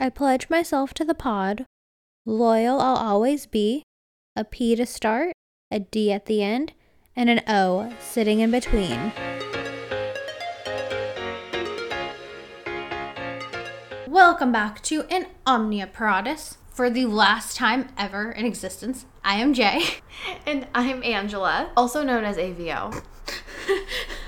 I pledge myself to the pod. Loyal I'll always be. A P to start, a D at the end, and an O sitting in between. Welcome back to An Omnia Paratus. For the last time ever in existence, I am Jay. And I'm Angela, also known as AVO.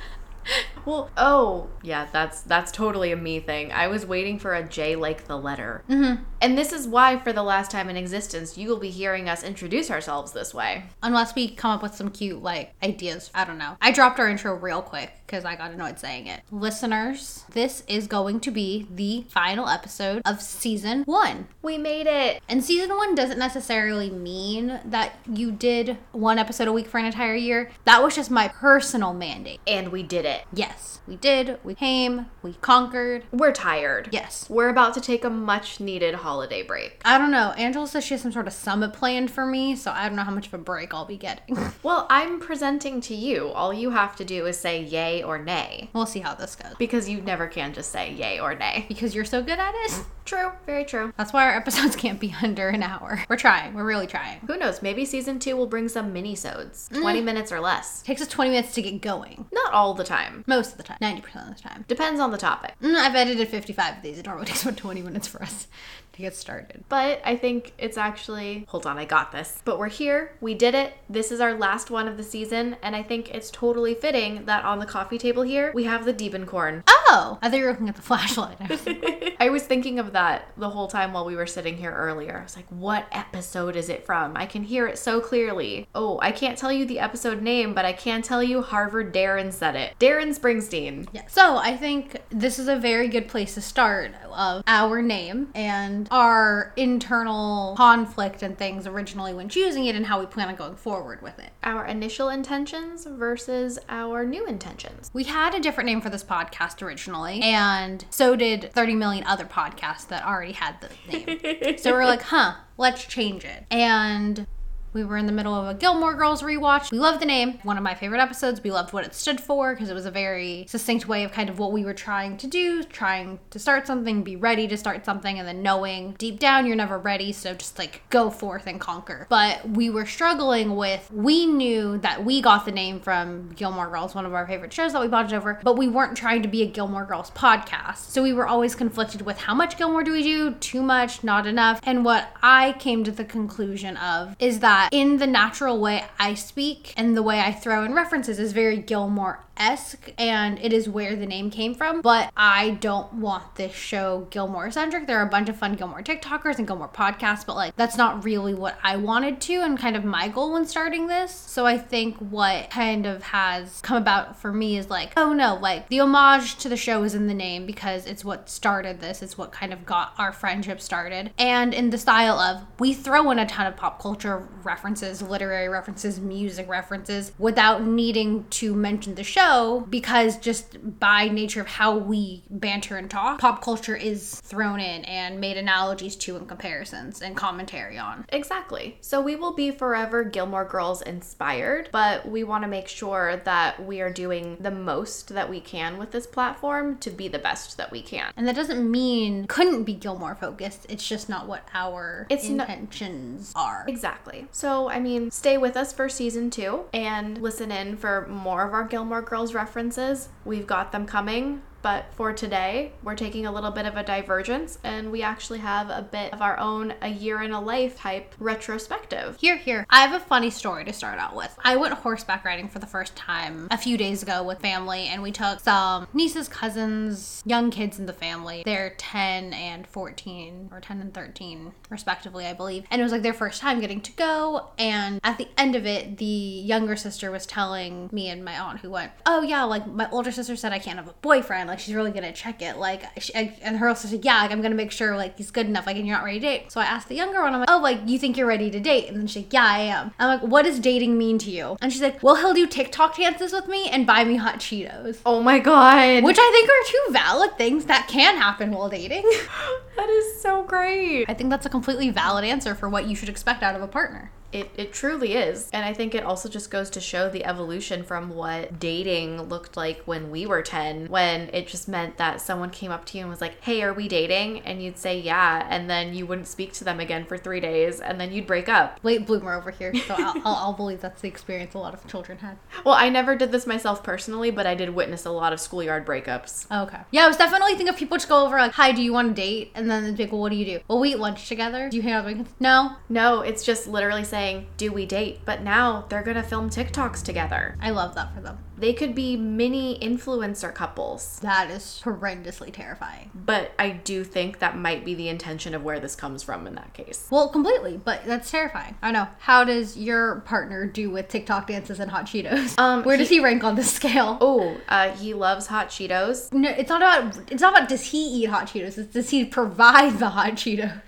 well, oh, yeah, that's that's totally a me thing. I was waiting for a J like the letter. Mm-hmm. And this is why, for the last time in existence, you will be hearing us introduce ourselves this way. Unless we come up with some cute, like, ideas. I don't know. I dropped our intro real quick because I got annoyed saying it. Listeners, this is going to be the final episode of season one. We made it. And season one doesn't necessarily mean that you did one episode a week for an entire year. That was just my personal mandate. And we did it. Yes, we did. We came. We conquered. We're tired. Yes. We're about to take a much needed holiday break. I don't know. Angela says she has some sort of summit planned for me, so I don't know how much of a break I'll be getting. Well, I'm presenting to you. All you have to do is say yay or nay. we'll see how this goes. Because you never can just say yay or nay. Because you're so good at it. True, very true. That's why our episodes can't be under an hour. We're trying. We're really trying. Who knows? Maybe season two will bring some mini-sodes. 20 minutes or less. takes us 20 minutes to get going. Not all the time. Most of the time. 90% of the time. Depends on the topic. Mm, I've edited 55 of these. It normally takes about 20 minutes for us to get started. But I think it's actually. Hold on, I got this. But we're here. We did it. This is our last one of the season. And I think it's totally fitting that on the coffee table here, we have the Diebenkorn. Oh! I thought you were looking at the flashlight. I was I was thinking of that the whole time while we were sitting here earlier. I was like, what episode is it from? I can hear it so clearly. Oh, I can't tell you the episode name, but I can tell you Harvard Darren said it. Darren Springsteen. yeah. So I think this is a very good place to start of our name and our internal conflict and things originally when choosing it and how we plan on going forward with it. Our initial intentions versus our new intentions. We had a different name for this podcast originally, and so did 30 million other podcasts that already had the name. so we we're like, huh, let's change it. And we were in the middle of a Gilmore Girls rewatch. We loved the name, one of my favorite episodes. We loved what it stood for because it was a very succinct way of kind of what we were trying to do, trying to start something, be ready to start something, and then knowing deep down you're never ready, so just like go forth and conquer. But we were struggling with, we knew that we got the name from Gilmore Girls, one of our favorite shows that we bonded over, but we weren't trying to be a Gilmore Girls podcast. So we were always conflicted with how much Gilmore do we do, too much, not enough. And what I came to the conclusion of is that in the natural way I speak and the way I throw in references is very Gilmore esque, and it is where the name came from. But I don't want this show Gilmore centric. There are a bunch of fun Gilmore TikTokers and Gilmore podcasts, but like that's not really what I wanted to and kind of my goal when starting this. So I think what kind of has come about for me is like, oh no, like the homage to the show is in the name because it's what started this, it's what kind of got our friendship started. And in the style of we throw in a ton of pop culture references, literary references, music references without needing to mention the show because just by nature of how we banter and talk, pop culture is thrown in and made analogies to and comparisons and commentary on. Exactly. So we will be forever Gilmore Girls inspired, but we want to make sure that we are doing the most that we can with this platform to be the best that we can. And that doesn't mean couldn't be Gilmore focused. It's just not what our It's intentions are. Exactly. So, I mean, stay with us for season two and listen in for more of our Gilmore Girls references. We've got them coming. But for today, we're taking a little bit of a divergence and we actually have a bit of our own a year in a life type retrospective. Here, here. I have a funny story to start out with. I went horseback riding for the first time a few days ago with family, and we took some nieces, cousins, young kids in the family. They're 10 and 14, or 10 and 13, respectively, I believe. And it was like their first time getting to go. And at the end of it, the younger sister was telling me and my aunt, who went, Oh, yeah, like my older sister said I can't have a boyfriend. Like, she's really gonna check it. Like, she, and her older sister, Yeah, like, I'm gonna make sure, like, he's good enough. Like, and you're not ready to date. So I asked the younger one, I'm like, Oh, like, you think you're ready to date? And then she's like, Yeah, I am. I'm like, What does dating mean to you? And she's like, Well, he'll do TikTok dances with me and buy me hot Cheetos. Oh my god. Which I think are two valid things that can happen while dating. that is so great. I think that's a completely valid answer for what you should expect out of a partner. It, it truly is. And I think it also just goes to show the evolution from what dating looked like when we were 10, when it just meant that someone came up to you and was like, hey, are we dating? And you'd say, yeah. And then you wouldn't speak to them again for three days and then you'd break up. Late bloomer over here, so I'll, I'll, I'll believe that's the experience a lot of children had. Well, I never did this myself personally, but I did witness a lot of schoolyard breakups. Okay. Yeah, I was definitely thinking of people just go over like, "Hi, do you want to date?" And then they'd be like, "Well, what do you do?" Well, we eat lunch together. Do you hang out? No. No, it's just literally saying, do we date? But now they're gonna film TikToks together. I love that for them. They could be mini influencer couples. That is horrendously terrifying. But I do think that might be the intention of where this comes from in that case. Well, completely, but that's terrifying. I know. How does your partner do with TikTok dances and hot Cheetos? Um, Where does he rank on the scale? Oh, uh, he loves hot Cheetos. No, it's not about. It's not about does he eat hot Cheetos. It's does he provide the hot Cheetos?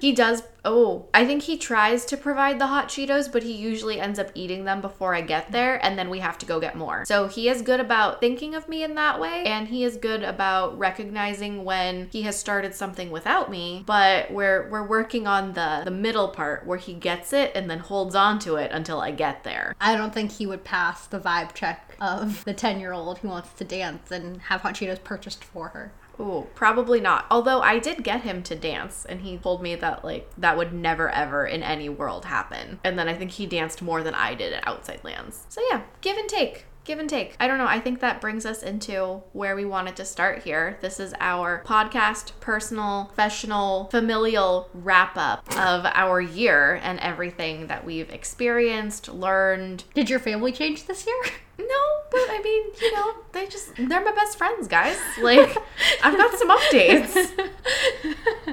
He does. Oh, I think he tries to provide the hot Cheetos, but he usually ends up eating them before I get there, and then we have to go get more. So he is good about thinking of me in that way, and he is good about recognizing when he has started something without me. But we're we're working on the the middle part where he gets it and then holds on to it until I get there. I don't think he would pass the vibe check of the ten year old who wants to dance and have hot Cheetos purchased for her. Ooh, probably not. Although I did get him to dance, and he told me that like that would never ever in any world happen. And then I think he danced more than I did at Outside Lands. So yeah, give and take. Give and take. I don't know. I think that brings us into where we wanted to start here. This is our podcast, personal, professional, familial wrap up of our year and everything that we've experienced, learned, Did your family change this year? no, but I mean, you know, they just, they're my best friends, guys. Like, I've got some updates.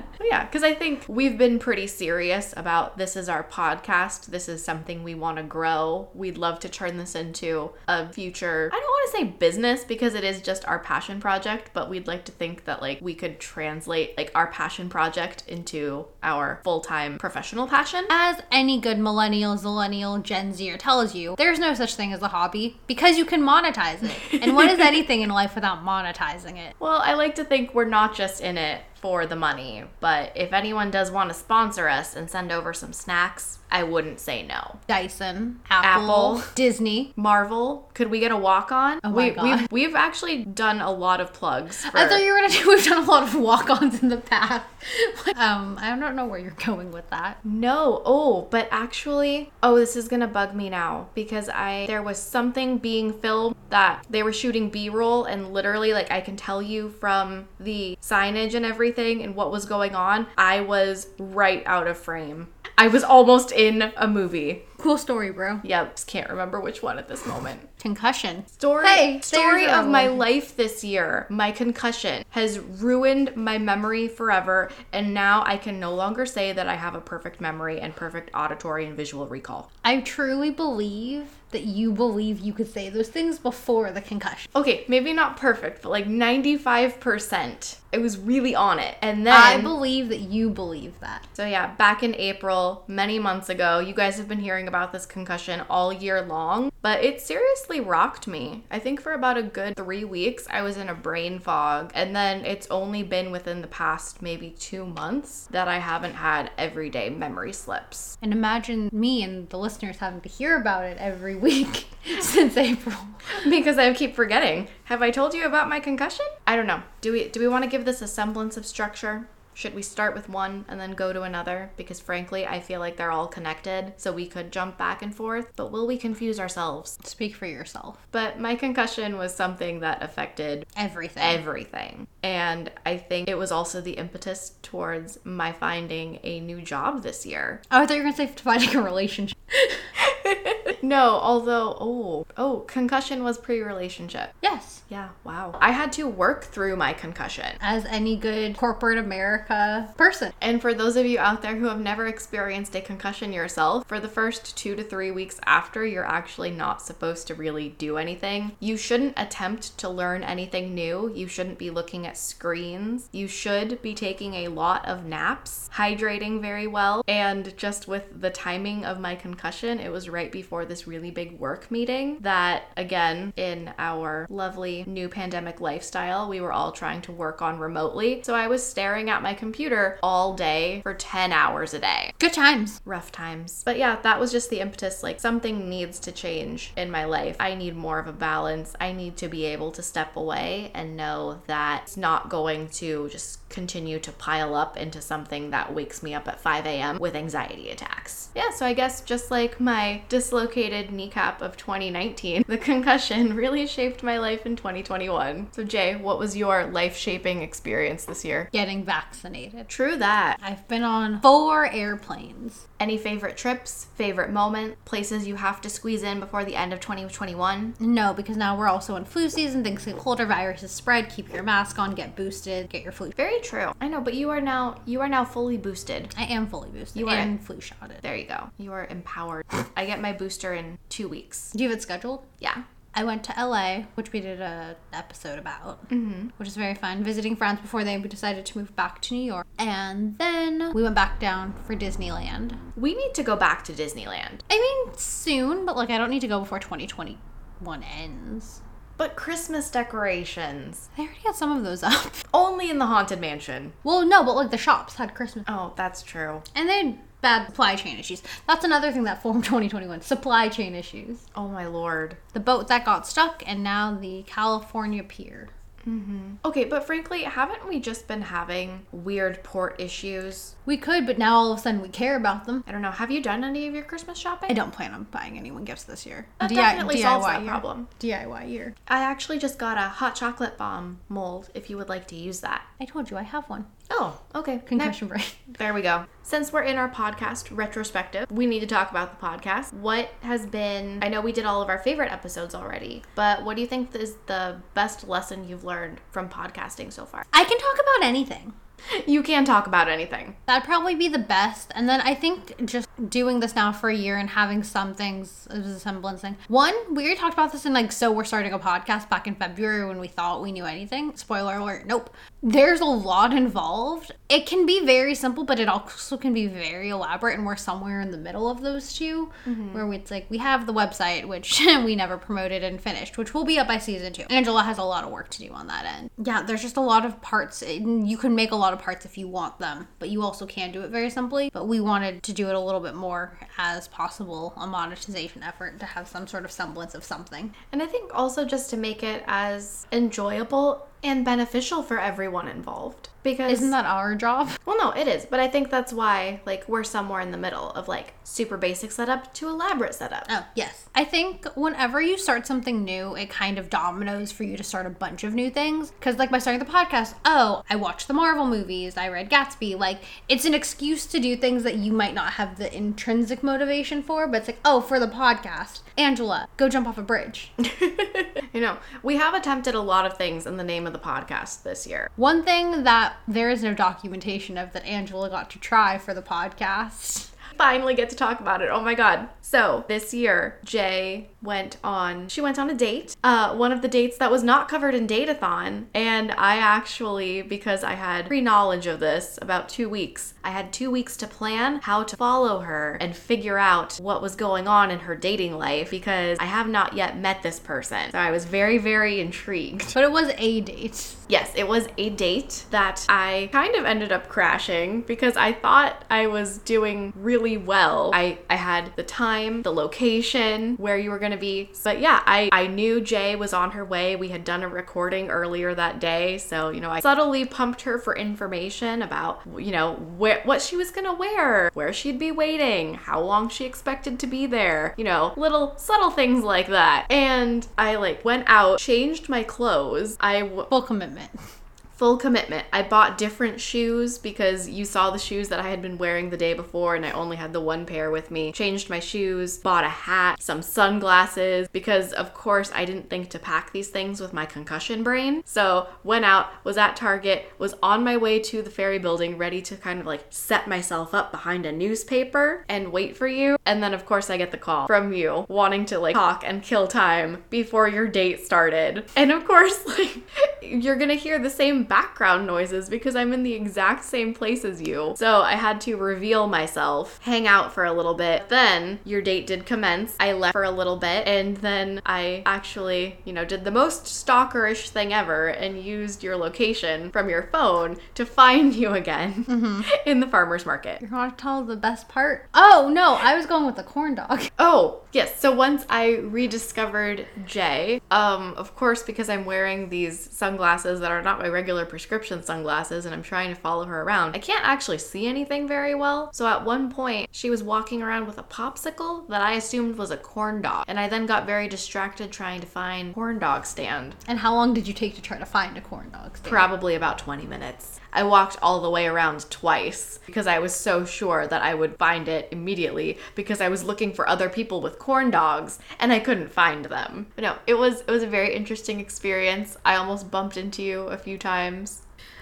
Yeah, because I think we've been pretty serious about this is our podcast. This is something we want to grow. We'd love to turn this into a future, I don't want to say business because it is just our passion project, but we'd like to think that like we could translate like our passion project into our full time professional passion. As any good millennial, zillennial, Gen Zer tells you, there's no such thing as a hobby because you can monetize it. And what is anything in life without monetizing it? Well, I like to think we're not just in it for the money, but if anyone does want to sponsor us and send over some snacks, I wouldn't say no. Dyson, Apple, Apple. Disney. Marvel, could we get a walk on? Oh my we, God. We've, we've actually done a lot of plugs. For, I thought you were gonna do. We've done a lot of walk-ons in the past. um, I don't know where you're going with that. No, oh, but actually, oh, this is gonna bug me now because I there was something being filmed that they were shooting B-roll and literally like I can tell you from the signage and everything and what was going on, I was right out of frame. I was almost in a movie. Cool story, bro. Yep, just can't remember which one at this moment. Concussion. Story Hey, story of my life this year. My concussion has ruined my memory forever, and now I can no longer say that I have a perfect memory and perfect auditory and visual recall. I truly believe that you believe you could say those things before the concussion. Okay, maybe not perfect, but like 95%. I was really on it. And then I believe that you believe that. So yeah, back in April, many months ago, you guys have been hearing about this concussion all year long, but it seriously rocked me. I think for about a good 3 weeks I was in a brain fog, and then it's only been within the past maybe 2 months that I haven't had everyday memory slips. And imagine me and the listeners having to hear about it every week since April. because I keep forgetting. Have I told you about my concussion? I don't know. Do we do we want to give this a semblance of structure? Should we start with one and then go to another? Because frankly, I feel like they're all connected, so we could jump back and forth, but will we confuse ourselves? Speak for yourself. But my concussion was something that affected Everything. everything. And I think it was also the impetus towards my finding a new job this year. oh, I thought you were gonna say finding a relationship. No, although, oh, oh, concussion was pre relationship. yes. Yeah, wow. I had to work through my concussion. As any good corporate America person. And for those of you out there who have never experienced a concussion yourself, for the first two to three weeks after, you're actually not supposed to really do anything. You shouldn't attempt to learn anything new. You shouldn't be looking at screens. You should be taking a lot of naps, hydrating very well. And just with the timing of my concussion, it was right before the this really big work meeting that, again, in our lovely new pandemic lifestyle, we were all trying to work on remotely. So I was staring at my computer all day for 10 hours a day. Good times. Rough times. But yeah, that was just the impetus. Like, something needs to change in my life. I need more of a balance. I need to be able to step away and know that it's not going to just continue to pile up into something that wakes me up at 5 a.m. with anxiety attacks. Yeah, so I guess just like my dislocated kneecap of 2019, the concussion really shaped my life in 2021. So, Jay, what was your life shaping experience this year? Getting vaccinated. True that. I've been on four airplanes. Any favorite trips, favorite moment, places you have to squeeze in before the end of 2021? No, because now we're also in flu season. Things get colder, viruses spread. Keep your mask on, get boosted, get your flu. Very true. I know, but you are now you are now fully boosted. I am fully boosted You are. and flu shotted. There you go. You are empowered. I get my booster in 2 weeks. Do you have it scheduled? Yeah. I went to LA, which we did a episode about, mm-hmm. which is very fun. Visiting friends before they decided to move back to New York, and then we went back down for Disneyland. We need to go back to Disneyland. I mean, soon, but like I don't need to go before 2021 ends. But Christmas decorations They already had some of those up. only in the haunted mansion. Well, no, but like the shops had Christmas, Oh, that's true. and they bad supply chain issues. That's another thing that formed 2021: supply chain issues. Oh my lord. The boat that got stuck, and now the California pier. Mm-hmm. Okay, but frankly, haven't we just been having weird port issues? We could, but now all of a sudden we care about them. I don't know. Have you done any of your Christmas shopping? I don't plan on buying anyone gifts this year. That definitely solves that year. problem. DIY year. I actually just got a hot chocolate bomb mold if you would like to use that. I told you I have one. Oh, okay. Concussion brain. There we go. Since we're in our podcast retrospective, we need to talk about the podcast. What has been, I know we did all of our favorite episodes already, but what do you think is the best lesson you've learned from podcasting so far? I can talk about anything. You can talk about anything. That'd probably be the best. And then I think just doing this now for a year and having some things as a semblance thing. One, we already talked about this in like So We're Starting a Podcast back in February when we thought we knew anything. Spoiler alert, nope. There's a lot involved. It can be very simple, but it also can be very elaborate. And we're somewhere in the middle of those 2 mm-hmm. where it's like we have the website, which we never promoted and finished, which will be up by season two. Angela has a lot of work to do on that end. Yeah, there's just a lot of parts. and You can make a lot of parts if you want them, but you also can do it very simply. But we wanted to do it a little bit more as possible, a monetization effort to have some sort of semblance of something. And I think also just to make it as enjoyable and beneficial for everyone involved. Because Isn't that our job? Well, no, it is, but I think that's why like we're somewhere in the middle of like super basic setup to elaborate setup. Oh, yes. I think whenever you start something new, it kind of dominoes for you to start a bunch of new things. Because, like, by starting the podcast, oh, I watched the Marvel movies, I read Gatsby. Like, it's an excuse to do things that you might not have the intrinsic motivation for, but it's like, oh, for the podcast, Angela, go jump off a bridge. you know, we have attempted a lot of things in the name of the podcast this year. One thing that there is no documentation of that Angela got to try for the podcast. Finally get to talk about it. Oh my god. So, this year, Jay went on she went on a date. Uh one of the dates that was not covered in Datathon, and I actually because I had pre-knowledge of this about 2 weeks. I had 2 weeks to plan how to follow her and figure out what was going on in her dating life because I have not yet met this person. So, I was very very intrigued. But it was a date. Yes, it was a date that I kind of ended up crashing because I thought I was doing really well. I, I had the time, the location, where you were going to be. But yeah, I, I knew Jay was on her way. We had done a recording earlier that day. So, you know, I subtly pumped her for information about, you know, where, what she was going to wear, where she'd be waiting, how long she expected to be there, you know, little subtle things like that. And I like went out, changed my clothes. I w- Full commitment it full commitment. I bought different shoes because you saw the shoes that I had been wearing the day before and I only had the one pair with me. Changed my shoes, bought a hat, some sunglasses because of course I didn't think to pack these things with my concussion brain. So, went out, was at Target, was on my way to the ferry building ready to kind of like set myself up behind a newspaper and wait for you. And then of course I get the call from you wanting to like talk and kill time before your date started. And of course like you're going to hear the same background noises because I'm in the exact same place as you. So I had to reveal myself, hang out for a little bit. Then your date did commence. I left for a little bit and then I actually, you know, did the most stalkerish thing ever and used your location from your phone to find you again in the farmer's market. You want to tell the best part? Oh no, I was going with the corn dog. Oh, yes. So once I rediscovered Jay, um, of course, because I'm wearing these sunglasses that are not my regular prescription sunglasses and I'm trying to follow her around, I can't actually see anything very well. So at one point, she was walking around with a popsicle that I assumed was a corn dog. And I then got very distracted trying to find corn dog stand. And how long did you take to try to find a corn dog stand? Probably about 20 minutes. I walked all the way around twice because I was so sure that I would find it immediately because I was looking for other people with corn dogs and I couldn't find them. But no, it was it was a very interesting experience. I almost bumped into you a few times.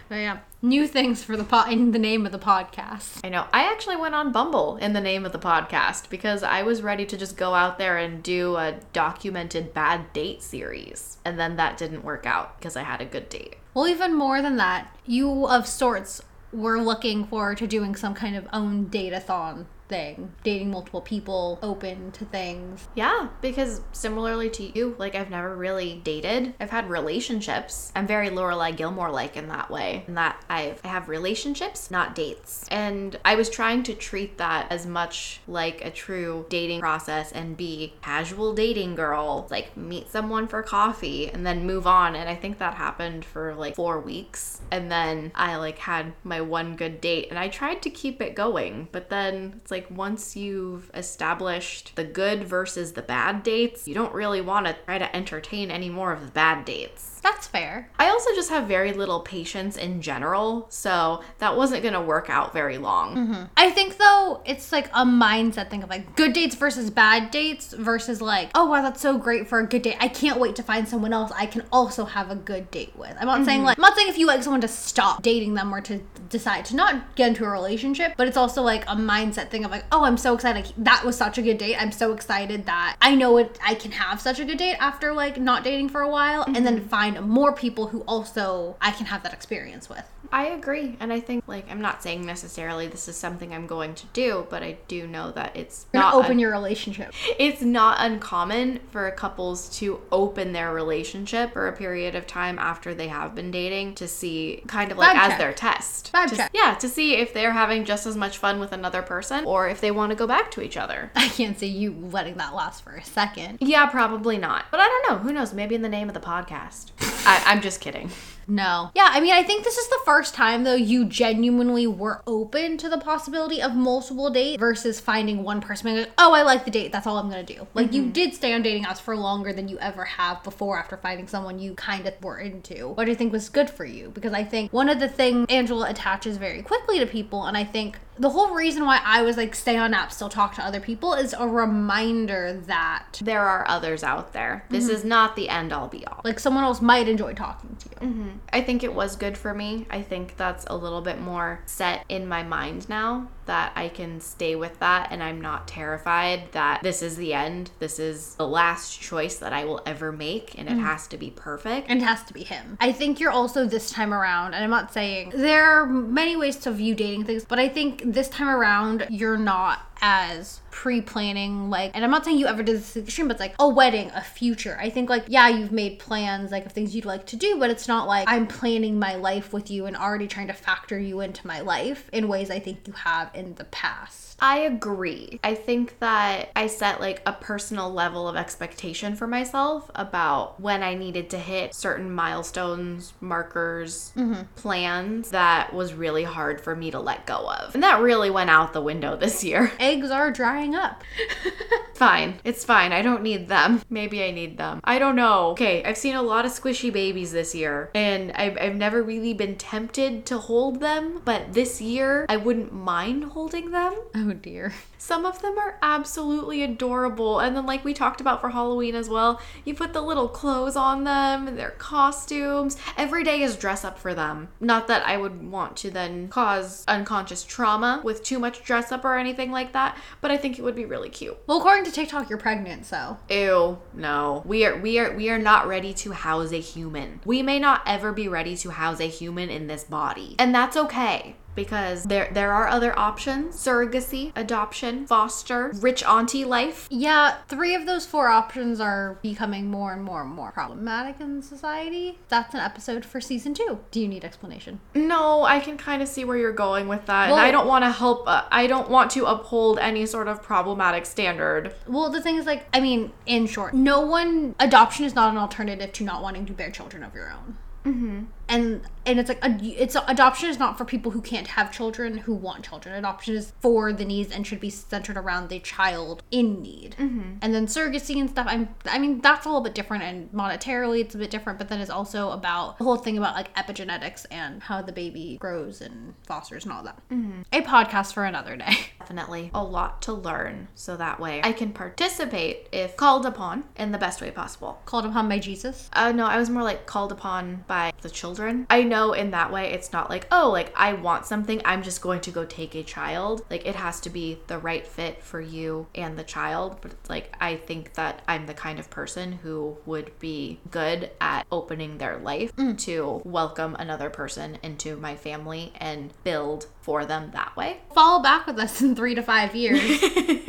But yeah, new things for the pot in the name of the podcast. I know. I actually went on Bumble in the name of the podcast because I was ready to just go out there and do a documented bad date series. And then that didn't work out because I had a good date. Well, even more than that, you of sorts were looking forward to doing some kind of own date-a-thon thing, dating multiple people, open to things. Yeah, because similarly to you, like I've never really dated. I've had relationships. I'm very Lorelai Gilmore like in that way, in that I've I have relationships, not dates. And I was trying to treat that as much like a true dating process and be casual dating girl, like meet someone for coffee and then move on. And I think that happened for like four weeks, and then I like had my one good date, and I tried to keep it going, but then it's like like once you've established the good versus the bad dates, you don't really want to try to entertain any more of the bad dates. That's fair. I also just have very little patience in general, so that wasn't going to work out very long. Mm-hmm. I think though it's like a mindset thing of like good dates versus bad dates versus like oh wow that's so great for a good date. I can't wait to find someone else I can also have a good date with. I'm not mm-hmm. saying like I'm not saying if you like someone to stop dating them or to decide to not get into a relationship, but it's also like a mindset thing of like oh I'm so excited that was such a good date. I'm so excited that I know it I can have such a good date after like not dating for a while mm-hmm. and then find find more people who also I can have that experience with. I agree. And I think, like, I'm not saying necessarily this is something I'm going to do, but I do know that it's You're not open un- your relationship. It's not uncommon for couples to open their relationship for a period of time after they have been dating to see kind of like as their test. Bad to, check. Yeah, to see if they're having just as much fun with another person or if they want to go back to each other. I can't see you letting that last for a second. Yeah, probably not. But I don't know. Who knows? Maybe in the name of the podcast. I, I'm just kidding. No. Yeah, I mean, I think this is the first time though you genuinely were open to the possibility of multiple dates versus finding one person being like, oh, I like the date. That's all I'm gonna do. Like mm-hmm. you did stay on dating apps for longer than you ever have before after finding someone you kind of were into, what I think was good for you. Because I think one of the things Angela attaches very quickly to people, and I think the whole reason why I was like stay on apps, still talk to other people is a reminder that there are others out there. This mm-hmm. is not the end all be all. Like someone else might enjoy talking to you. Mm-hmm. I think it was good for me. I think that's a little bit more set in my mind now that I can stay with that and I'm not terrified that this is the end. This is the last choice that I will ever make and it mm. has to be perfect. And it has to be him. I think you're also this time around, and I'm not saying there are many ways to view dating things, but I think this time around you're not as pre-planning like and i'm not saying you ever did this extreme but it's like a wedding a future i think like yeah you've made plans like of things you'd like to do but it's not like i'm planning my life with you and already trying to factor you into my life in ways i think you have in the past I agree. I think that I set like a personal level of expectation for myself about when I needed to hit certain milestones, markers, mm-hmm. plans that was really hard for me to let go of. And that really went out the window this year. Eggs are drying up. fine. It's fine. I don't need them. Maybe I need them. I don't know. Okay, I've seen a lot of squishy babies this year, and I've, I've never really been tempted to hold them, but this year I wouldn't mind holding them. Oh dear. Some of them are absolutely adorable. And then, like we talked about for Halloween as well, you put the little clothes on them, their costumes. Every day is dress up for them. Not that I would want to then cause unconscious trauma with too much dress up or anything like that, but I think it would be really cute. Well, according to to TikTok you're pregnant, so. Ew, no. We are we are we are not ready to house a human. We may not ever be ready to house a human in this body. And that's okay because there there are other options surrogacy adoption foster rich auntie life Yeah, three of those four options are becoming more and more and more problematic in society. That's an episode for season two. Do you need explanation? no i can kind of see where you're going with that and i don't want to help uh, i don't want to uphold any sort of problematic standard Well, the thing is, like, I mean, in short, no one, adoption is not an alternative to not wanting to bear children of your own. Mm-hmm. And and it's like a, it's adoption is not for people who can't have children who want children. Adoption is for the needs and should be centered around the child in need. Mm-hmm. And then surrogacy and stuff. I'm I mean that's a little bit different and monetarily it's a bit different. But then it's also about the whole thing about like epigenetics and how the baby grows and fosters and all that. Mm-hmm. A podcast for another day. definitely a lot to learn so that way i can participate if called upon in the best way possible Called upon by Jesus. Uh, no, I was more like called upon by the children. I know in that way it's not like, oh, like I want something, I'm just going to go take a child. Like it has to be the right fit for you and the child. But like, I think that I'm the kind of person who would be good at opening their life mm. to welcome another person into my family and build for them that way. follow back with us in three to five years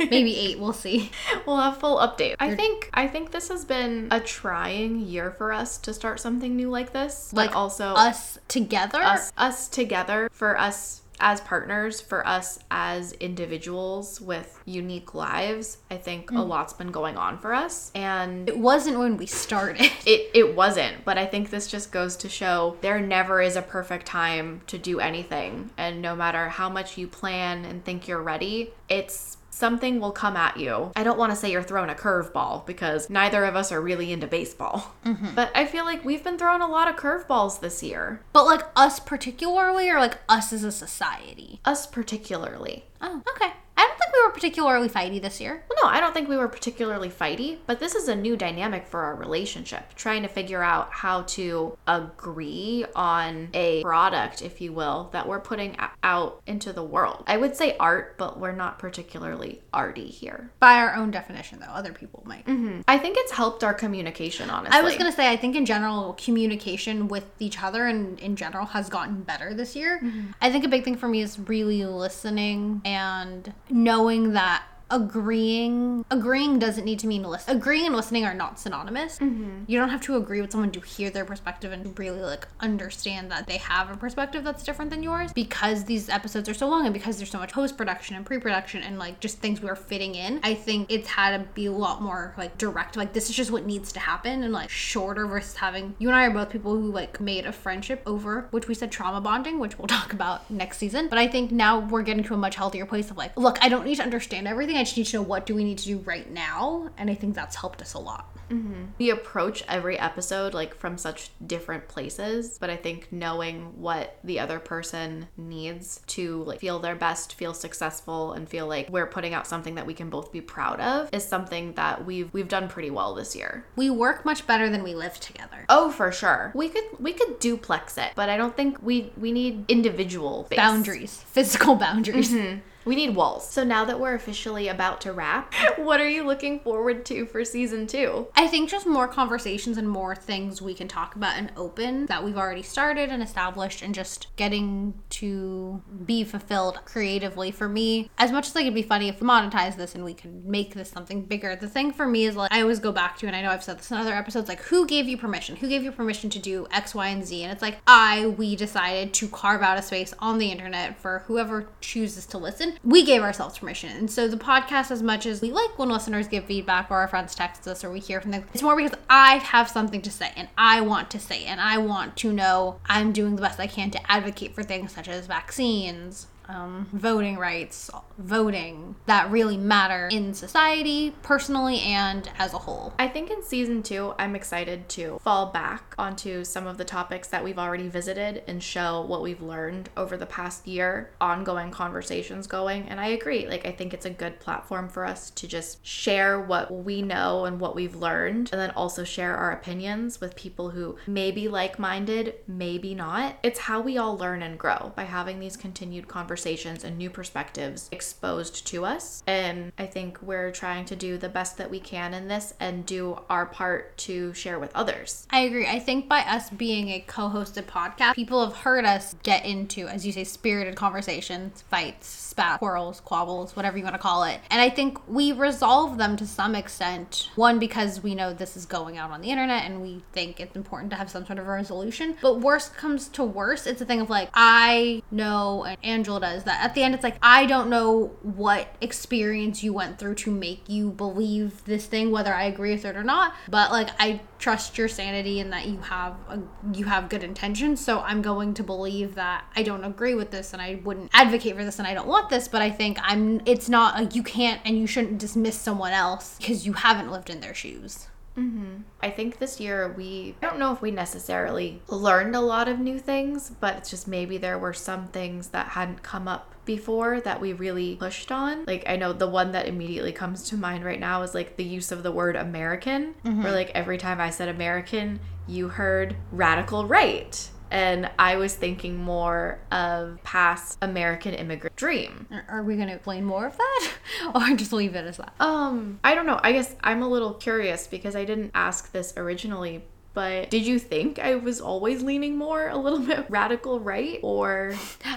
maybe eight we'll see We'll have full update. I think I think this has been a trying year for us to start something new like this. like but also us together? Us us together for us as partners for us as individuals with unique lives. I think a hmm. lot's been going on for us and it wasn't when we started. It, it wasn't but i think this just goes to show there never is a perfect time to do anything and no matter how much you plan and think you're ready it's something will come at you. I don't want to say you're thrown a curveball because neither of us are really into baseball. Mm-hmm. But i feel like we've been thrown a lot of curveballs this year. But like us particularly or like us as a society? Us particularly. Oh okay think we were particularly fighty this year Well, no, I don't think we were particularly fighty, but this is a new dynamic for our relationship. Trying to figure out how to agree on a product, if you will, that we're putting out into the world. I would say art, but we're not particularly arty here. by our own definition though other people might mm-hmm. I think it's helped our communication, honestly. i was gonna say i think in general communication with each other and in general has gotten better this year mm-hmm. i think a big thing for me is really listening and knowing that agreeing agreeing doesn't need to mean listen agreeing and listening are not synonymous. Mm-hmm. You don't have to agree with someone to hear their perspective and really like understand that they have a perspective that's different than yours because these episodes are so long and because there's so much post-production and pre-production and like just things we are fitting in i think it's had to be a lot more like direct like this is just what needs to happen and like shorter versus having you and i are both people who like made a friendship over which we said trauma bonding which we'll talk about next season. But i think now we're getting to a much healthier place of like look i don't need to understand everything i just need to know what do we need to do right now and i think that's helped us a lot. Mm-hmm. We approach every episode like from such different places but i think knowing what the other person needs to like feel their best feel successful and feel like we're putting out something that we can both be proud of is something that we've we've done pretty well this year. We work much better than we live together. Oh for sure. We could we could duplex it but i don't think we we need individual boundaries. Physical boundaries mm-hmm. We need walls so now that we're officially about to wrap what are you looking forward to for season two I think just more conversations and more things we can talk about and open that we've already started and established and just getting to be fulfilled creatively for me. As much as like it'd be funny if we monetize this and we could make this something bigger, the thing for me is like I always go back to, and I know I've said this in other episodes, like who gave you permission? Who gave you permission to do X, Y, and Z? And it's like I, we decided to carve out a space on the internet for whoever chooses to listen. We gave ourselves permission. And so the podcast, as much as we like when listeners give feedback or our friends text us or we hear from them, it's more because I have something to say and I want to say and I want to know I'm doing the best I can to advocate for things such as vaccines. Um, voting rights, voting that really matter in society, personally, and as a whole. I think in season two, I'm excited to fall back onto some of the topics that we've already visited and show what we've learned over the past year, ongoing conversations going. And I agree, like, I think it's a good platform for us to just share what we know and what we've learned, and then also share our opinions with people who may be like minded, maybe not. It's how we all learn and grow by having these continued conversations conversations and new perspectives exposed to us. And I think we're trying to do the best that we can in this and do our part to share with others. I agree. I think by us being a co hosted podcast, people have heard us get into, as you say, spirited conversations, fights, spat, quarrels, quabbles, whatever you want to call it. And I think we resolve them to some extent. One, because we know this is going out on the internet and we think it's important to have some sort of resolution. But worst comes to worst, it's a thing of like, I know, and Angela does that. At the end, it's like, I don't know what experience you went through to make you believe this thing, whether I agree with it or not. But like, I trust your sanity and that you have a, you have good intentions so i'm going to believe that i don't agree with this and i wouldn't advocate for this and i don't want this but i think i'm it's not like you can't and you shouldn't dismiss someone else because you haven't lived in their shoes Mm-hmm. I think this year we, I don't know if we necessarily learned a lot of new things, but it's just maybe there were some things that hadn't come up before that we really pushed on. Like, I know the one that immediately comes to mind right now is like the use of the word American, where mm-hmm. like every time I said American, you heard radical right. And I was thinking more of past American immigrant dream. Are- we going to explain more of that or just leave it as that Um, I don't know. I guess I'm a little curious because I didn't ask this originally, but did you think I was always leaning more a little bit radical right or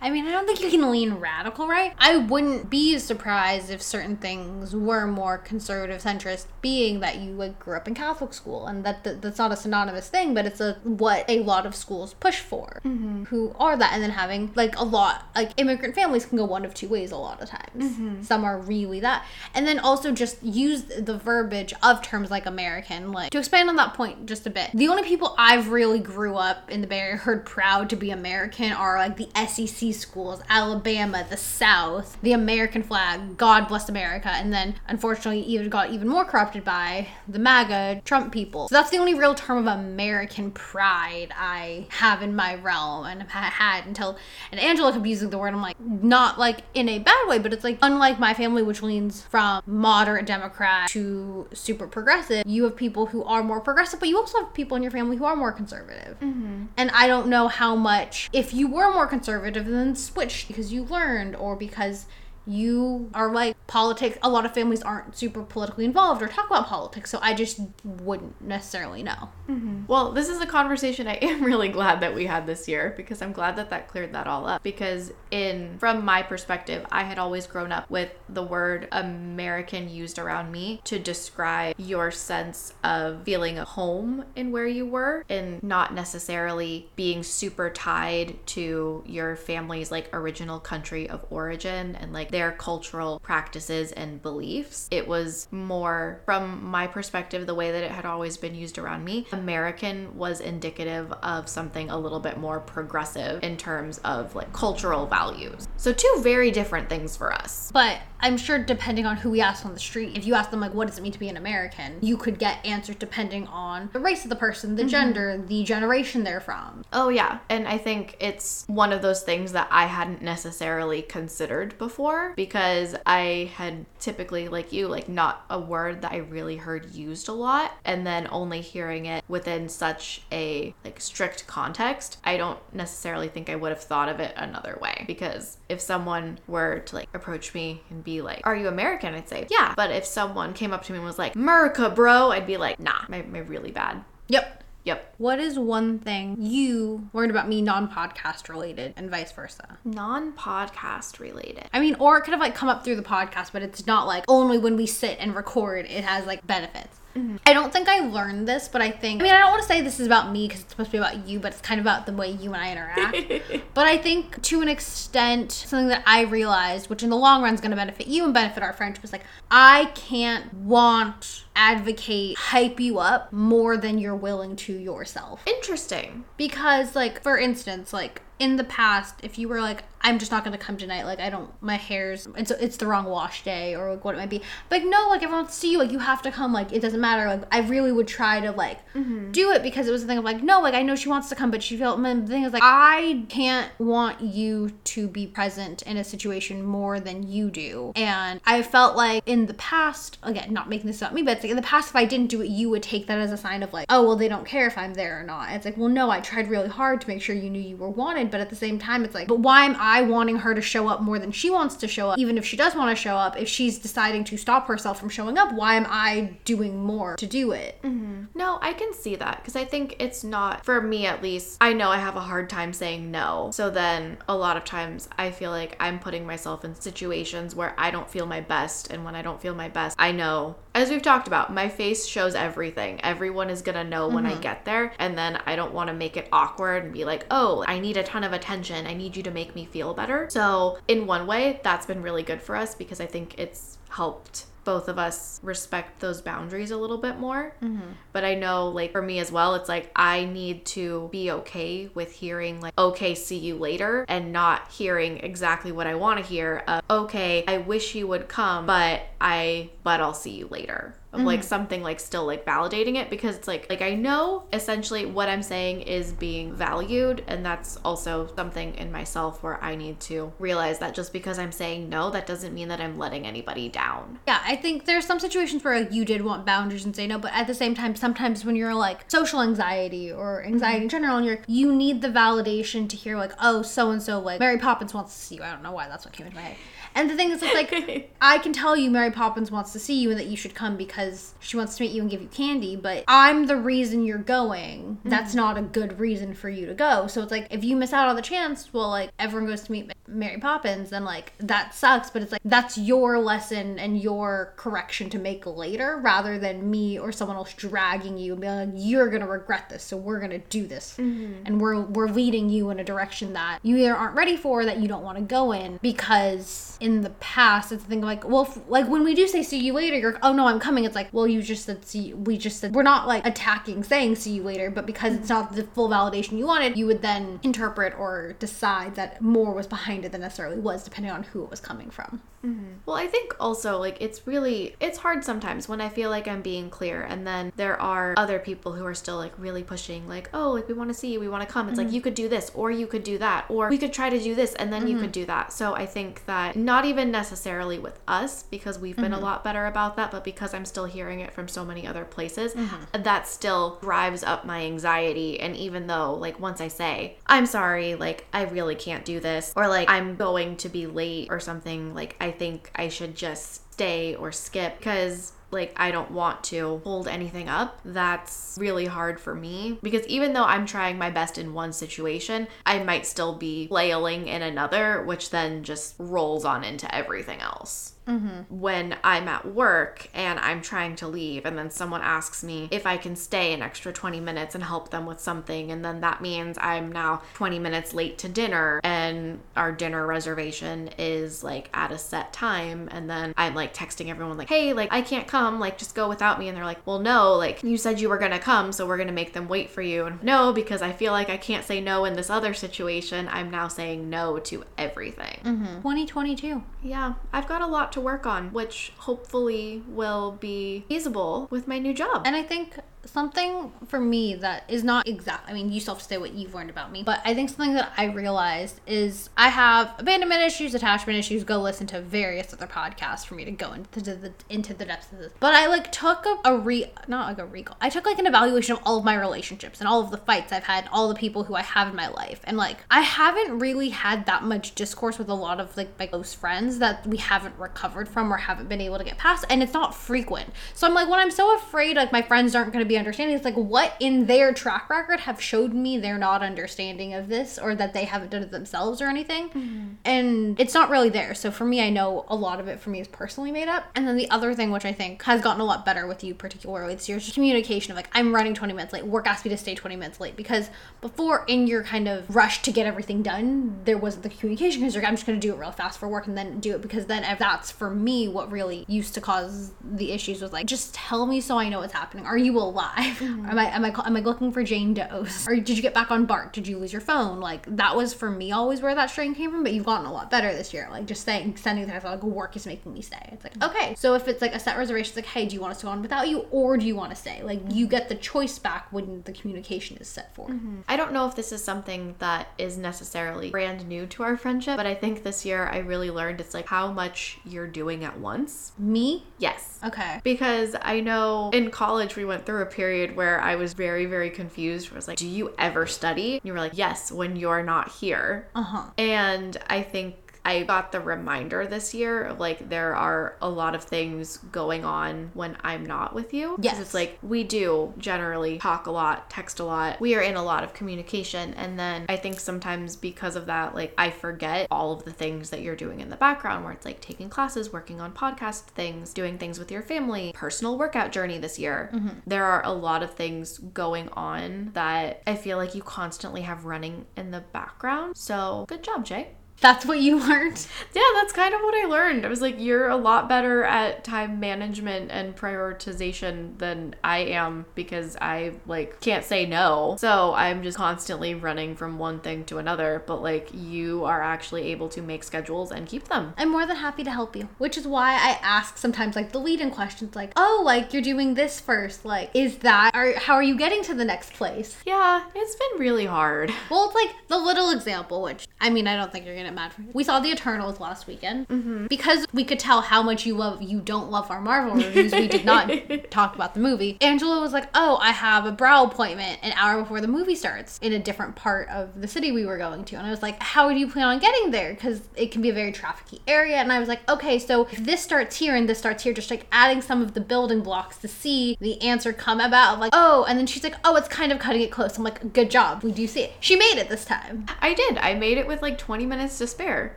I mean, I don't think you can lean radical right. I wouldn't be surprised if certain things were more conservative centrist, being that you like grew up in Catholic school, and that, that that's not a synonymous thing, but it's a what a lot of schools push for, mm-hmm. who are that, and then having like a lot like immigrant families can go one of two ways a lot of times. Mm-hmm. Some are really that, and then also just use the verbiage of terms like American, like to expand on that point just a bit. The only people I've really grew up in the Bay Area heard proud to be American are like the SEC schools, Alabama, the South, the American flag, God bless America, and then unfortunately even got even more corrupted by the MAGA Trump people. So that's the only real term of American pride I have in my realm and have had until and Angela kept using the word. I'm like not like in a bad way, but it's like unlike my family, which leans from moderate Democrat to super progressive. You have people who are more progressive, but you also have people in your family who are more conservative. Mm-hmm. And I don't know how much, if you were more conservative, then switched because you learned or because you are like politics. A lot of families aren't super politically involved or talk about politics, so I just wouldn't necessarily know. Mm-hmm. Well, this is a conversation I am really glad that we had this year because I'm glad that that cleared that all up. Because, in from my perspective, I had always grown up with the word American used around me to describe your sense of feeling a home in where you were and not necessarily being super tied to your family's like original country of origin and like their cultural practices and beliefs. It was more from my perspective, the way that it had always been used around me. American was indicative of something a little bit more progressive in terms of like cultural values. So, two very different things for us. But I'm sure depending on who we ask on the street, if you ask them like what does it mean to be an American, you could get answers depending on the race of the person, the mm-hmm. gender, the generation they're from. Oh, yeah. And I think it's one of those things that I hadn't necessarily considered before because I had typically, like you, like not a word that I really heard used a lot. And then only hearing it within such a like strict context, I don't necessarily think I would have thought of it another way. Because if someone were to like approach me and be like, Are you American? I'd say, Yeah. But if someone came up to me and was like, America, bro, I'd be like, Nah, my, my really bad. Yep. Yep. What is one thing you learned about me non podcast related and vice versa? Non podcast related. I mean, or it could have like come up through the podcast, but it's not like only when we sit and record it has like benefits. Mm-hmm. I don't think I learned this, but I think, I mean, I don't want to say this is about me because it's supposed to be about you, but it's kind of about the way you and I interact. but I think to an extent, something that I realized, which in the long run is going to benefit you and benefit our friendship, is like, I can't want, advocate, hype you up more than you're willing to yourself. Interesting. Because, like, for instance, like in the past, if you were like, I'm just not gonna come tonight, like I don't, my hair's, it's it's the wrong wash day or like what it might be. Like no, like everyone wants to see you, like you have to come, like it doesn't matter. Like I really would try to like mm-hmm. do it because it was a thing of like no, like I know she wants to come, but she felt. The thing is like I can't want you to be present in a situation more than you do, and I felt like in the past, again, not making this about me, but it's like in the past, if I didn't do it, you would take that as a sign of like, oh well, they don't care if I'm there or not. It's like well, no, I tried really hard to make sure you knew you were wanted, but at the same time, it's like, but why am I I wanting her to show up more than she wants to show up, even if she does want to show up, if she's deciding to stop herself from showing up, why am I doing more to do it? Mm-hmm. No, I can see that because I think it's not, for me at least, I know I have a hard time saying no. So then a lot of times I feel like I'm putting myself in situations where I don't feel my best. And when I don't feel my best, I know, as we've talked about, my face shows everything. Everyone is going to know when I mm-hmm. get there. And then I don't want to make it awkward and be like, oh, I need a ton of attention. I need you to make me feel better. So, in one way, that's been really good for us because I think it's helped both of us respect those boundaries a little bit more. Mm-hmm. But I know, like, for me as well, it's like I need to be okay with hearing, like, okay, see you later, and not hearing exactly what I want to hear. Of, okay, I wish you would come, but I, but I'll see you later. Of like mm-hmm. something like still like validating it because it's like, like I know essentially what I'm saying is being valued. And that's also something in myself where I need to realize that just because I'm saying no, that doesn't mean that I'm letting anybody down. Yeah, I think there's some situations where like, you did want boundaries and say no, but at the same time, sometimes when you're like social anxiety or anxiety in mm-hmm. general, and you're you need the validation to hear like, oh, so and so like Mary Poppins wants to see you. I don't know why that's what came into my head. And the thing is, it's like I can tell you Mary Poppins wants to see you and that you should come because she wants to meet you and give you candy, but I'm the reason you're going. That's mm-hmm. not a good reason for you to go. So it's like if you miss out on the chance, well, like everyone goes to meet Mary Poppins, then like that sucks. But it's like that's your lesson and your correction to make later, rather than me or someone else dragging you and being like, "You're gonna regret this, so we're gonna do this," mm-hmm. and we're we're leading you in a direction that you either aren't ready for, or that you don't want to go in because in the past it's a thing like, well, if, like when we do say "see you later," you're like, "Oh no, I'm coming." It's like, well, you just said see. We just said we're not like attacking saying "see you later," but because it's not the full validation you wanted, you would then interpret or decide that more was behind it than necessarily was, depending on who it was coming from. Mm-hmm. Well, I think also like it's really it's hard sometimes when I feel like I'm being clear and then there are other people who are still like really pushing like, "Oh, like we want to see you, we want to come." It's like mm-hmm. you could do this or you could do that or we could try to do this and then you could mm-hmm. do that. So I think that not even necessarily with us because we've been a lot better about that, but because I'm still hearing it from so many other places, that still drives up my anxiety. And even though like once I say, "I'm sorry, like I really can't do this," or like I'm going to be late or something, like I think I should just stay or skip because like I don't want to hold anything up. That's really hard for me because even though I'm trying my best in one situation, I might still be flailing in another, which then just rolls on into everything else. Mm-hmm. When I'm at work and I'm trying to leave, and then someone asks me if I can stay an extra 20 minutes and help them with something, and then that means I'm now 20 minutes late to dinner, and our dinner reservation is like at a set time, and then I'm like texting everyone, like, hey, like, I can't come, like, just go without me. And they're like, well, no, like, you said you were gonna come, so we're gonna make them wait for you. And no, because I feel like I can't say no in this other situation, I'm now saying no to everything. Mm-hmm. 2022. Yeah, I've got a lot to work on, which hopefully will be feasible with my new job. And I think something for me that is not exact. I mean, you still have to say what you've learned about me, but I think something that I realized is I have abandonment issues, attachment issues. Go listen to various other podcasts for me to go into the into the depths of this. But I like took a, a re not like a recall. I took like an evaluation of all of my relationships and all of the fights I've had, all the people who I have in my life, and like I haven't really had that much discourse with a lot of like my close friends that we haven't recovered from or haven't been able to get past, and it's not frequent. So I'm like, when I'm so afraid like my friends aren't going to be understanding, it's like what in their track record have showed me they're not understanding of this or that they haven't done it themselves or anything, mm-hmm. and it's not really there. So for me, I know a lot of it for me is personally made up. And then the other thing, which I think has gotten a lot better with you, particularly this year, is communication of like I'm running 20 minutes late. Work asked me to stay 20 minutes late because before in your kind of rush to get everything done, there wasn't the communication because you're like I'm just gonna do it real fast for work and then do it because then if that's for me what really used to cause the issues was like just tell me so I know what's happening. Are you alive? Am I am I am I looking for Jane Doe's? Or did you get back on Bart? Did you lose your phone? Like that was for me always where that strain came from. But you've gotten a lot better this year. Like just saying sending that like work is making me stay. It's like okay. So if it's like a set reservation, it's like hey, do you want us to go on without you or do you want to stay? Like you get the choice back when the communication is set for. Mm-hmm. I don't know if this is something that is necessarily brand new to our friendship, but I think this year I really learned it's like how much you're doing at once. Me? Yes. Okay. Because I know in college we went through a period where I was very, very confused. I was like, Do you ever study? And you were like, Yes, when you're not here. Uh huh. And I think I got the reminder this year of like there are a lot of things going on when I'm not with you. Yes. It's like we do generally talk a lot, text a lot. We are in a lot of communication. And then I think sometimes because of that, like I forget all of the things that you're doing in the background where it's like taking classes, working on podcast things, doing things with your family, personal workout journey this year. Mm-hmm. There are a lot of things going on that I feel like you constantly have running in the background. So good job, Jay. That's what you learned. Yeah, that's kind of what I learned. I was like, you're a lot better at time management and prioritization than I am because I like can't say no. So I'm just constantly running from one thing to another, but like you are actually able to make schedules and keep them. I'm more than happy to help you, which is why I ask sometimes like the lead-in questions, like, "Oh, like you're doing this first. Like, is that? Are how are you getting to the next place?" Yeah, it's been really hard. Well, it's like the little example, which I mean, I don't think you're gonna mad. We saw the Eternals last weekend mm-hmm. because we could tell how much you love. You don't love our Marvel reviews. We did not talk about the movie. Angela was like, "Oh, I have a brow appointment an hour before the movie starts in a different part of the city we were going to," and I was like, "How do you plan on getting there? Because it can be a very trafficy area." And I was like, "Okay, so if this starts here and this starts here, just like adding some of the building blocks to see the answer come about." Like, "Oh," and then she's like, "Oh, it's kind of cutting it close." I'm like, "Good job. We do see it." She made it this time. I did. I made it with like 20 minutes to spare.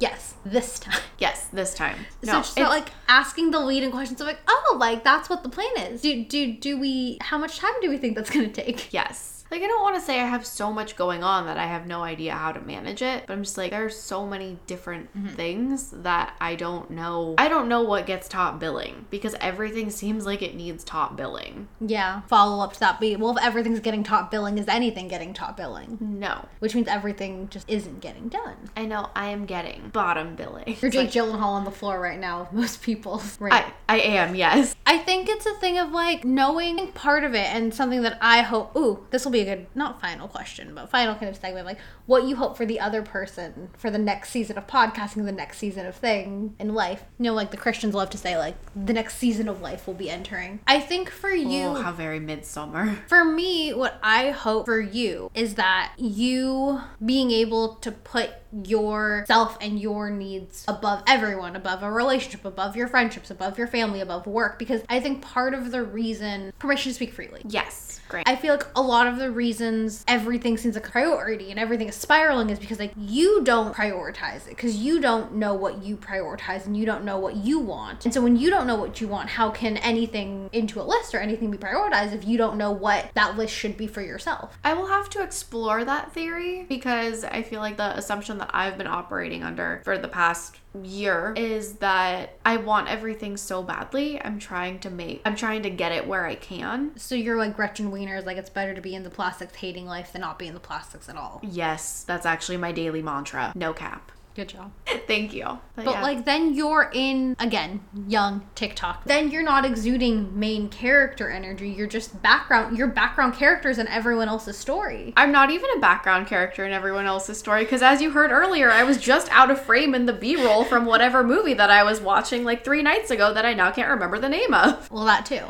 Yes, this time. Yes, this time. so just felt like asking the leading questions of like, oh, like that's what the plan is. Do do do we? How much time do we think that's gonna take? Yes. Like, I don't want to say I have so much going on that I have no idea how to manage it, but I'm just like, there are so many different mm-hmm. things that I don't know. I don't know what gets top billing because everything seems like it needs top billing. Yeah. Follow up to that. Be well, if everything's getting top billing, is anything getting top billing? No. Which means everything just isn't getting done. I know I am getting bottom billing. You're Jake like, Gyllenhaal on the floor right now with most people. Right. I, I am, yes. I think it's a thing of like knowing part of it and something that I hope, ooh, this will be a good, not final question, but final kind of segment, like what you hope for the other person for the next season of podcasting, the next season of thing in life. You know, like the Christians love to say, like the next season of life will be entering. I think for oh, you, Oh, how very midsummer. for me, what I hope for you is that you being able to put yourself and your needs above everyone, above a relationship, above your friendships, above your family, above work. Because I think part of the reason, permission to speak freely. Yes. Great. I feel like a lot of the reasons everything seems like a priority and everything is spiraling is because like you don't prioritize it because you don't know what you prioritize and you don't know what you want. And so when you don't know what you want, how can anything into a list or anything be prioritized if you don't know what that list should be for yourself? I will have to explore that theory because I feel like the assumption that I've been operating under for the past year is that I want everything so badly. I'm trying to make, I'm trying to get it where I can. So you're like Gretchen Wieners like it's better to be in the plastics hating life than not be in the plastics at all. Yes, that's actually my daily mantra. No cap. Good job. Thank you. But, yeah. like then you're in again young TikTok. Then you're not exuding main character energy. You're just background. You're background characters in everyone else's story. I'm not even a background character in everyone else's story because, as you heard earlier, I was just out of frame in the B roll from whatever movie that I was watching like three nights ago that I now can't remember the name of. Well, that too.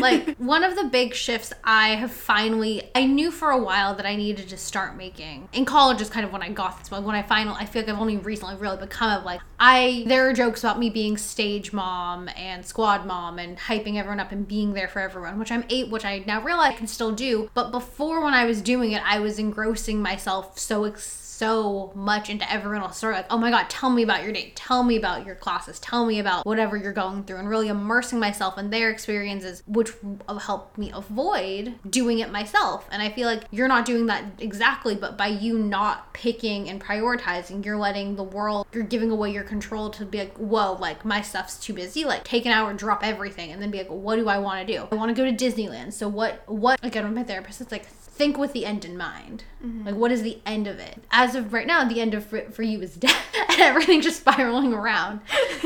like one of the big shifts I have finally. I knew for a while that I needed to start making in college is kind of when I got this. But when I finally, I feel like I've only recently really become of like I. There are jokes about me being stage mom and squad mom and hyping everyone up and being there for everyone, which I'm eight, which I now realize I can still do. But before when I was doing it, I was engrossing myself so. So much into everyone else's story. Like, oh my God, tell me about your day. Tell me about your classes. Tell me about whatever you're going through and really immersing myself in their experiences, which helped me avoid doing it myself. And I feel like you're not doing that exactly, but by you not picking and prioritizing, you're letting the world, you're giving away your control to be like, whoa, like my stuff's too busy. Like take an hour, drop everything, and then be like, what do I want to do? I want to go to Disneyland. So what, what, again, with my therapist, it's like, think with the end in mind. Like, what is the end of it? As of right now, the end of for, for you is death, and everything's just spiraling around.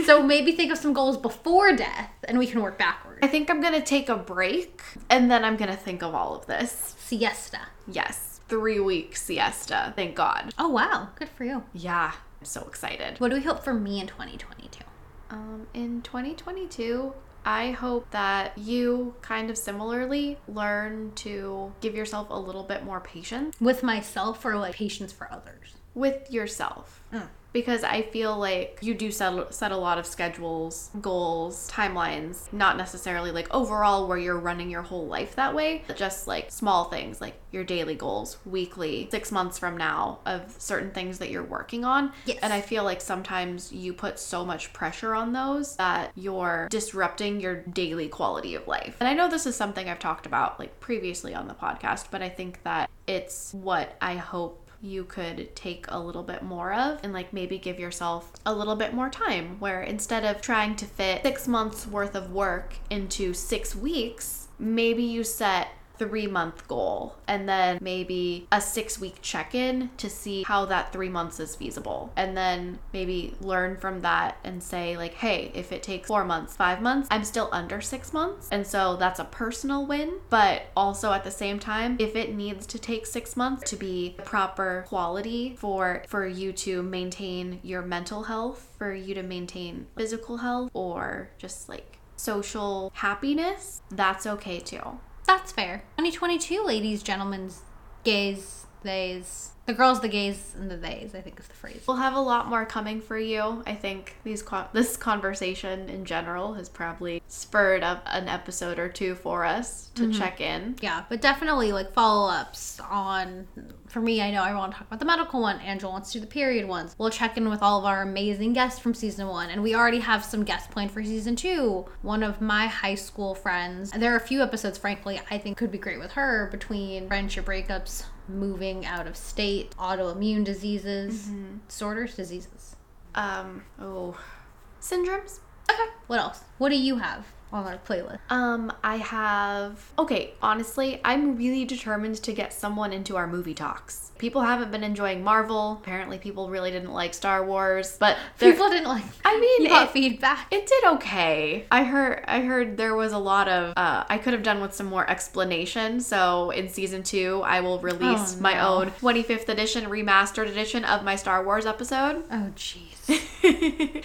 so maybe think of some goals before death, and we can work backwards. I think I'm gonna take a break and then I'm gonna think of all of this. Siesta. Yes, three week siesta. Thank God. Oh wow, good for you. Yeah, I'm so excited. What do we hope for me in 2022? Um, in 2022, I hope that you kind of similarly learn to give yourself a little bit more patience With myself or like patience for others. with yourself. Mm. Because I feel like you do set, set a lot of schedules, goals, timelines, not necessarily like overall where you're running your whole life that way, but just like small things like your daily goals, weekly, six months from now of certain things that you're working on. Yes. And I feel like sometimes you put so much pressure on those that you're disrupting your daily quality of life. And I know this is something I've talked about like previously on the podcast, but I think that it's what I hope you could take a little bit more of and like maybe give yourself a little bit more time where instead of trying to fit six months worth of work into six weeks, maybe you set three month goal and then maybe a six week check in to see how that three months is feasible. And then maybe learn from that and say, like, hey, if it takes four months, five months, I'm still under six months. And so that's a personal win. But also at the same time, if it needs to take six months to be the proper quality for for you to maintain your mental health, for you to maintain physical health or just like social happiness, that's okay too. That's fair. 2022, ladies, gentlemen, gays, theys. The girls, the gays, and the theys, I think is the phrase. We'll have a lot more coming for you. I think these con- this conversation in general has probably spurred up an episode or two for us to mm-hmm. check in. Yeah, but definitely like follow ups on. For me, I know I want to talk about the medical one. Angel wants to do the period ones. We'll check in with all of our amazing guests from season one, and we already have some guests planned for season two. One of my high school friends. And there are a few episodes, frankly, I think could be great with her between friendship breakups, moving out of state, autoimmune diseases, disorders, diseases. Um, oh, syndromes. Okay. What else? What do you have on our playlist? Um, I have. Okay, honestly, I'm really determined to get someone into our movie talks. People haven't been enjoying Marvel. Apparently, people really didn't like Star Wars, but People didn't like. I mean, you got it- feedback. It did okay. I heard I heard there was a lot of uh, I could have done with some more explanation. So in season two, I will release Oh, my own 25th edition remastered edition of my Star Wars episode. Oh, jeez.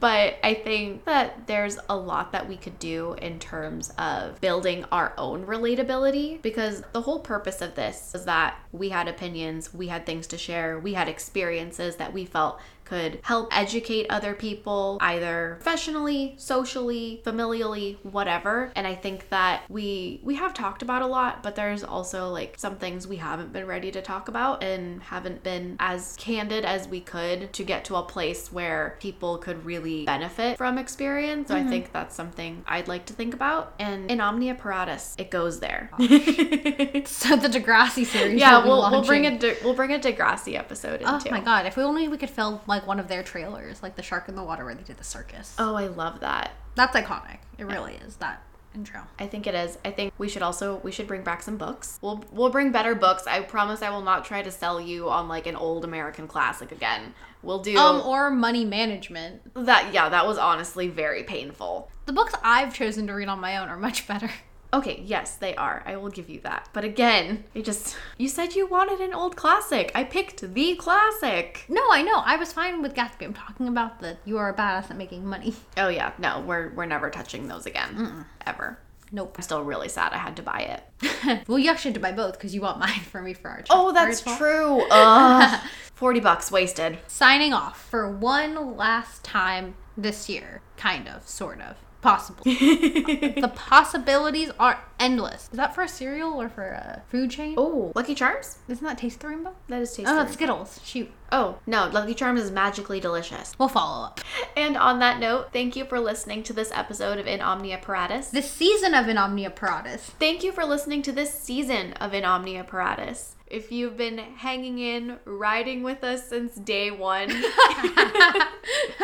but I think that there's a lot that we could do in terms of building our own relatability because the whole purpose of this is that we had opinions, we had things to share, we had experiences that we felt could help educate other people either professionally, socially, familially, whatever. And I think that we we have talked about a lot, but there's also like some things we haven't been ready to talk about and haven't been as candid as we could to get to a place where people could really benefit from experience. So I mm-hmm. think that's something I'd like to think about. And in Omnia Paratus, it goes there. So the Degrassi series. yeah, we'll, we'll bring a. De- we'll bring a Degrassi episode In Oh into. my god! If we only we could film like one of their trailers, like the Shark in the Water, where they did the circus. Oh, I love that. That's iconic. It really is that intro. I think it is. I think we should also we should bring back some books. We'll we'll bring better books. I promise I will not try to sell you on like an old American classic again. We'll do Um, or money management. that. Yeah, that was honestly very painful. The books I've chosen to read on my own are much better. Okay, yes, they are. I will give you that. But again, you just you said you wanted an old classic. I picked the classic. No, I know. I was fine with Gatsby. I'm talking about the you are a badass at making money. Oh yeah, no, we're we're never touching those again. Ever. Nope. I'm still really sad I had to buy it. well, you actually had to buy both because you bought mine for me for our. Oh, that's true. Ugh. 40 bucks wasted. Signing off for one last time this year, kind of, sort of, possibly. the possibilities are endless. Is that for a cereal or for a food chain? Oh, Lucky Charms? Isn't that Taste the Rainbow? That is tasty. Oh, that's Skittles. Shoot. Oh, no, Lucky Charms is magically delicious. We'll follow up. And on that note, thank you for listening to this episode of In Omnia Paratus. This season of In Omnia Paratus. Thank you for listening to this season of In Omnia Paratus. If you've been hanging in, riding with us since day one,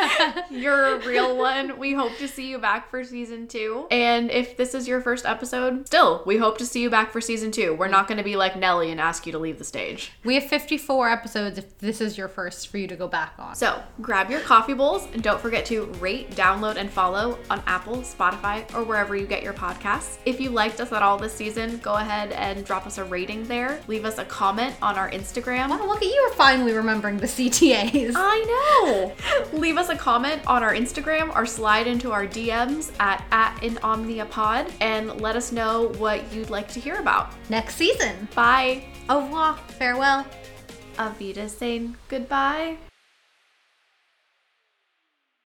you're a real one. We hope to see you back for season two. And if this is your first episode, still, we hope to see you back for season two. We're not going to be like Nelly and ask you to leave the stage. We have 54 episodes if this is your first for you to go back on. So grab your coffee bowls and don't forget to rate, download, and follow on Apple, Spotify, or wherever you get your podcasts. If you liked us at all this season, go ahead and drop us a rating there. Leave us a comment on our Instagram. Wow, look at you are finally remembering the CTAs. I know. Leave us a comment on our Instagram or slide into our DMs at at Pod and let us know what you'd like to hear about. Next season. Bye. Au revoir. Farewell. Avita saying goodbye.